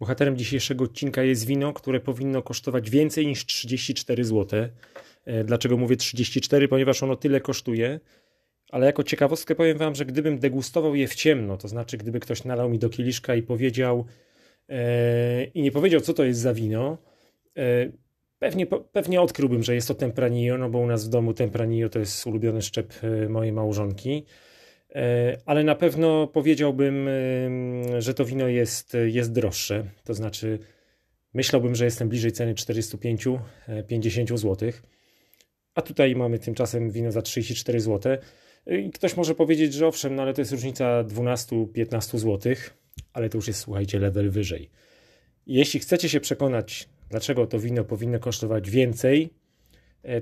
Bohaterem dzisiejszego odcinka jest wino, które powinno kosztować więcej niż 34 zł. E, dlaczego mówię 34? Ponieważ ono tyle kosztuje. Ale jako ciekawostkę powiem Wam, że gdybym degustował je w ciemno, to znaczy gdyby ktoś nalał mi do kieliszka i powiedział e, i nie powiedział, co to jest za wino, e, pewnie, pewnie odkryłbym, że jest to Tempranillo, no bo u nas w domu Tempranillo to jest ulubiony szczep mojej małżonki. E, ale na pewno powiedziałbym, e, że to wino jest, jest droższe. To znaczy, myślałbym, że jestem bliżej ceny 45-50 zł. A tutaj mamy tymczasem wino za 34 zł. I ktoś może powiedzieć, że owszem, no ale to jest różnica 12-15 zł, ale to już jest, słuchajcie, level wyżej. Jeśli chcecie się przekonać, dlaczego to wino powinno kosztować więcej, E,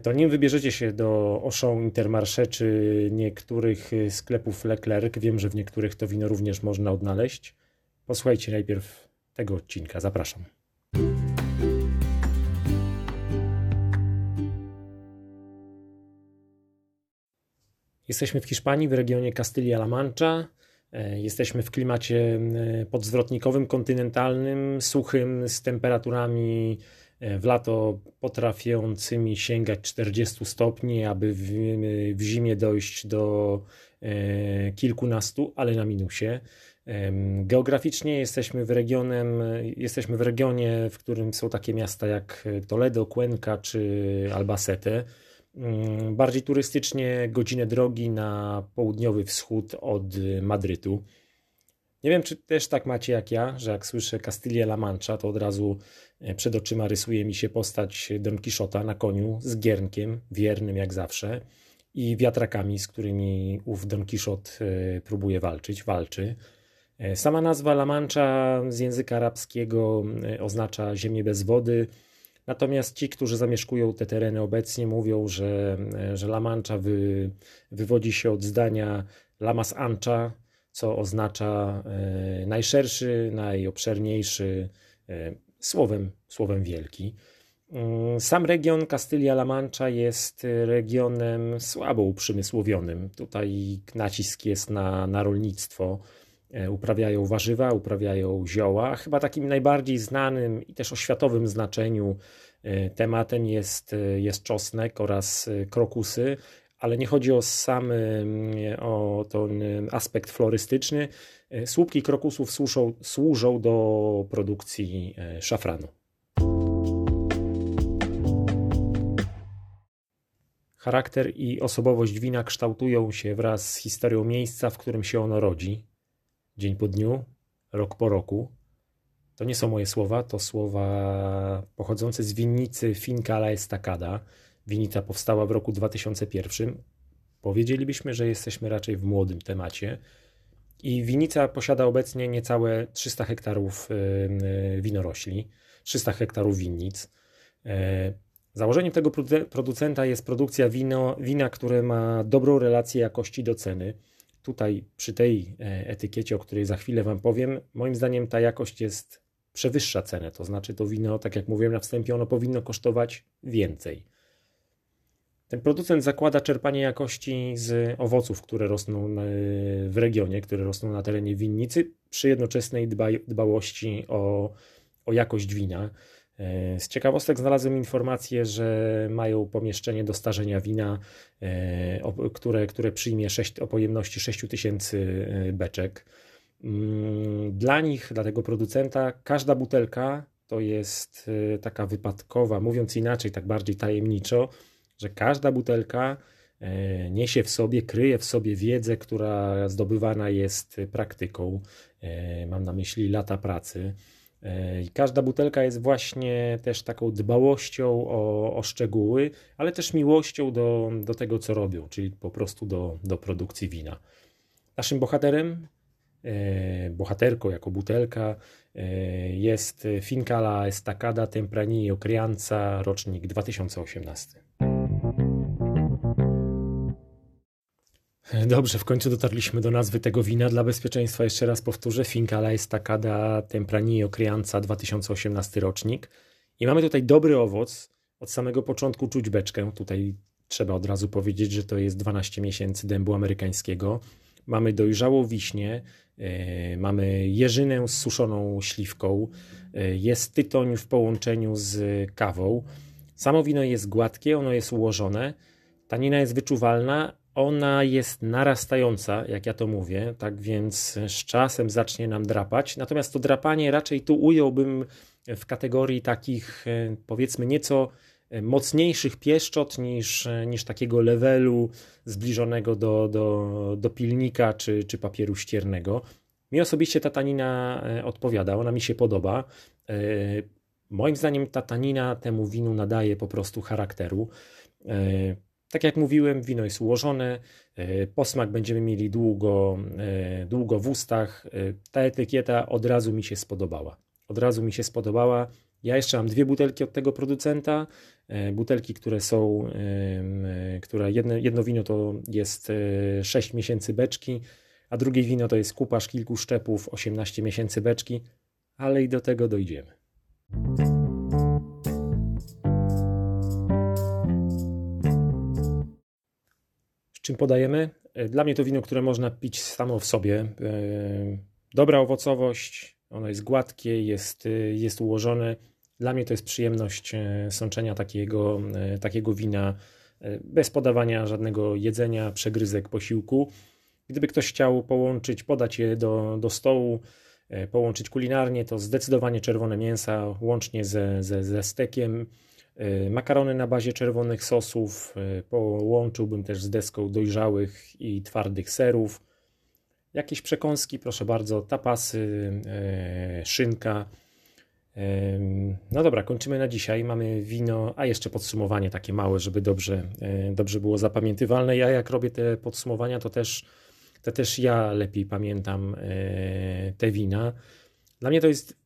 to nim wybierzecie się do Auchan Intermarché czy niektórych e, sklepów Leclerc, wiem, że w niektórych to wino również można odnaleźć, posłuchajcie najpierw tego odcinka. Zapraszam. Jesteśmy w Hiszpanii, w regionie Castilla-La Mancha. E, jesteśmy w klimacie podzwrotnikowym, kontynentalnym, suchym, z temperaturami w lato potrafiącymi sięgać 40 stopni, aby w, w zimie dojść do e, kilkunastu, ale na minusie. Geograficznie jesteśmy w, regionem, jesteśmy w regionie, w którym są takie miasta jak Toledo, Cuenca czy Albacete. Mm, bardziej turystycznie godzinę drogi na południowy wschód od Madrytu. Nie wiem, czy też tak macie jak ja, że jak słyszę Castilla-La Mancha, to od razu e, przed oczyma rysuje mi się postać Don Quixota na koniu z giernkiem, wiernym jak zawsze i wiatrakami, z którymi ów Don Quixot e, próbuje walczyć, walczy. E, sama nazwa La Mancha z języka arabskiego oznacza ziemię bez wody, natomiast ci, którzy zamieszkują te tereny obecnie mówią, że, że La Mancha wy, wywodzi się od zdania Lamas Ancha, co oznacza e, najszerszy, najobszerniejszy, e, słowem, słowem wielki. Mm, sam region Castylia-La Mancha jest regionem słabo uprzemysłowionym. Tutaj nacisk jest na, na rolnictwo. E, uprawiają warzywa, uprawiają zioła. Chyba takim najbardziej znanym i też o światowym znaczeniu tematem jest, jest czosnek oraz krokusy, ale nie chodzi o sam o ten aspekt florystyczny. E, słupki krokusów służą, służą do produkcji e, szafranu. Charakter i osobowość wina kształtują się wraz z historią miejsca, w którym się ono rodzi. Dzień po dniu, rok po roku. To nie są moje słowa, to słowa pochodzące z winnicy Finca la Estacada, Winica powstała w roku 2001. Powiedzielibyśmy, że jesteśmy raczej w młodym temacie. I winica posiada obecnie niecałe 300 hektarów winorośli, 300 hektarów winnic. E, założeniem tego producenta jest produkcja wino, wina, które ma dobrą relację jakości do ceny. Tutaj przy tej e, etykiecie, o której za chwilę Wam powiem, moim zdaniem ta jakość jest przewyższa cenę. To znaczy to wino, tak jak mówiłem na wstępie, ono powinno kosztować więcej. Ten producent zakłada czerpanie jakości z owoców, które rosną w regionie, które rosną na terenie winnicy, przy jednoczesnej dbałości o, o jakość wina. E, z ciekawostek znalazłem informację, że mają pomieszczenie do starzenia wina, e, które, które przyjmie 6, o pojemności 6000 e, beczek. Mm, dla nich, dla tego producenta, każda butelka to jest taka wypadkowa, mówiąc inaczej, tak bardziej tajemniczo, że każda butelka e, niesie w sobie, kryje w sobie wiedzę, która zdobywana jest praktyką. E, mam na myśli lata pracy. E, I każda butelka jest właśnie też taką dbałością o, o, szczegóły, ale też miłością do, do tego, co robią, czyli po prostu do, do produkcji wina. Naszym bohaterem, bohaterką jako butelka, jest Finca la Estacada Tempranillo Crianza, rocznik 2018. Dobrze, w końcu dotarliśmy do nazwy tego wina. Dla bezpieczeństwa jeszcze raz powtórzę. Finca La Estacada Tempranillo Crianza 2018 rocznik. I mamy tutaj dobry owoc. Od samego początku czuć beczkę. Tutaj trzeba od razu powiedzieć, że to jest 12 miesięcy dębu amerykańskiego. mamy dojrzałą wiśnię, mamy jeżynę z suszoną śliwką, jest tytoń w połączeniu z kawą. Samo wino jest gładkie, ono jest ułożone, tanina jest wyczuwalna, ona jest narastająca, jak ja to mówię, tak więc z czasem zacznie nam drapać. Natomiast to drapanie raczej tu ująłbym w kategorii takich, e, powiedzmy, nieco e, mocniejszych pieszczot niż, e, niż takiego levelu zbliżonego do, do, do pilnika czy, czy papieru ściernego. Mi osobiście ta tanina odpowiada, ona mi się podoba. Moim zdaniem ta tanina temu winu nadaje po prostu charakteru. Tak jak mówiłem, wino jest ułożone, e, posmak będziemy mieli długo, e, długo w ustach. E, ta etykieta od razu mi się spodobała. Od razu mi się spodobała. Ja jeszcze mam dwie butelki od tego producenta. Butelki, które są, które jedno, jedno wino to jest 6 miesięcy beczki, a drugie wino to jest kupasz kilku szczepów, 18 miesięcy beczki, ale i do tego dojdziemy. Czym podajemy. E, dla mnie to wino, które można pić samo w sobie. E, dobra owocowość, ono jest gładkie, jest, e, jest ułożone. Dla mnie to jest przyjemność sączenia takiego, takiego wina bez podawania żadnego jedzenia, przegryzek, posiłku. Gdyby ktoś chciał połączyć, podać je do, do stołu, połączyć kulinarnie, to zdecydowanie czerwone mięsa łącznie ze, ze, ze stekiem makarony na bazie czerwonych sosów e, połączyłbym też z deską dojrzałych i twardych serów. Jakieś przekąski, proszę bardzo, tapasy, e, szynka. No dobra, kończymy na dzisiaj. Mamy wino, a jeszcze podsumowanie takie małe, żeby dobrze, dobrze było zapamiętywalne. Ja jak robię te podsumowania, to też, to też ja lepiej pamiętam te wina. Dla mnie to jest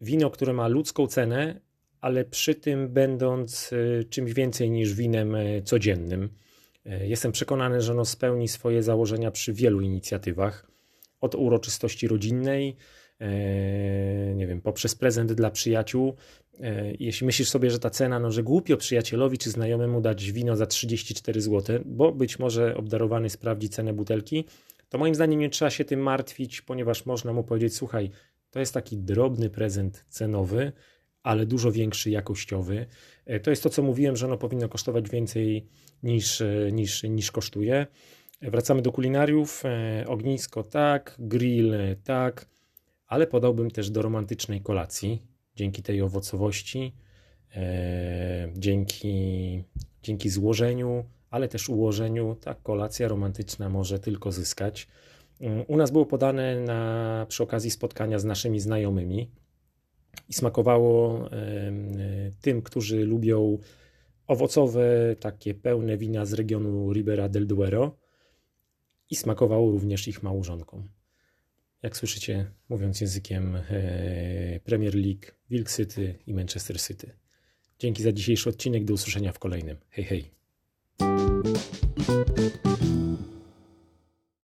wino, które ma ludzką cenę, ale przy tym będąc y, czymś więcej niż winem y, codziennym. Y, jestem przekonany, że ono spełni swoje założenia przy wielu inicjatywach. Od uroczystości rodzinnej, nie wiem, poprzez prezent dla przyjaciół. Jeśli myślisz sobie, że ta cena, no że głupio przyjacielowi czy znajomemu dać wino za 34 zł, bo być może obdarowany sprawdzi cenę butelki, to moim zdaniem nie trzeba się tym martwić, ponieważ można mu powiedzieć: Słuchaj, to jest taki drobny prezent cenowy, ale dużo większy jakościowy. E, to jest to, co mówiłem, że ono powinno kosztować więcej niż, e, niż, niż kosztuje. E, wracamy do kulinariów. Ognisko tak, grill tak, ale podałbym też do romantycznej kolacji dzięki tej owocowości, dzięki, dzięki złożeniu, ale też ułożeniu. Ta kolacja romantyczna może tylko zyskać. Mm, u nas było podane na, przy okazji spotkania z naszymi znajomymi i smakowało tym, którzy lubią owocowe, takie pełne wina z regionu Ribera del Duero i smakowało również ich małżonkom. Jak słyszycie, mówiąc językiem e, Premier League, Wilk City i Manchester City. Dzięki za dzisiejszy odcinek, do usłyszenia w kolejnym. Hej, hej.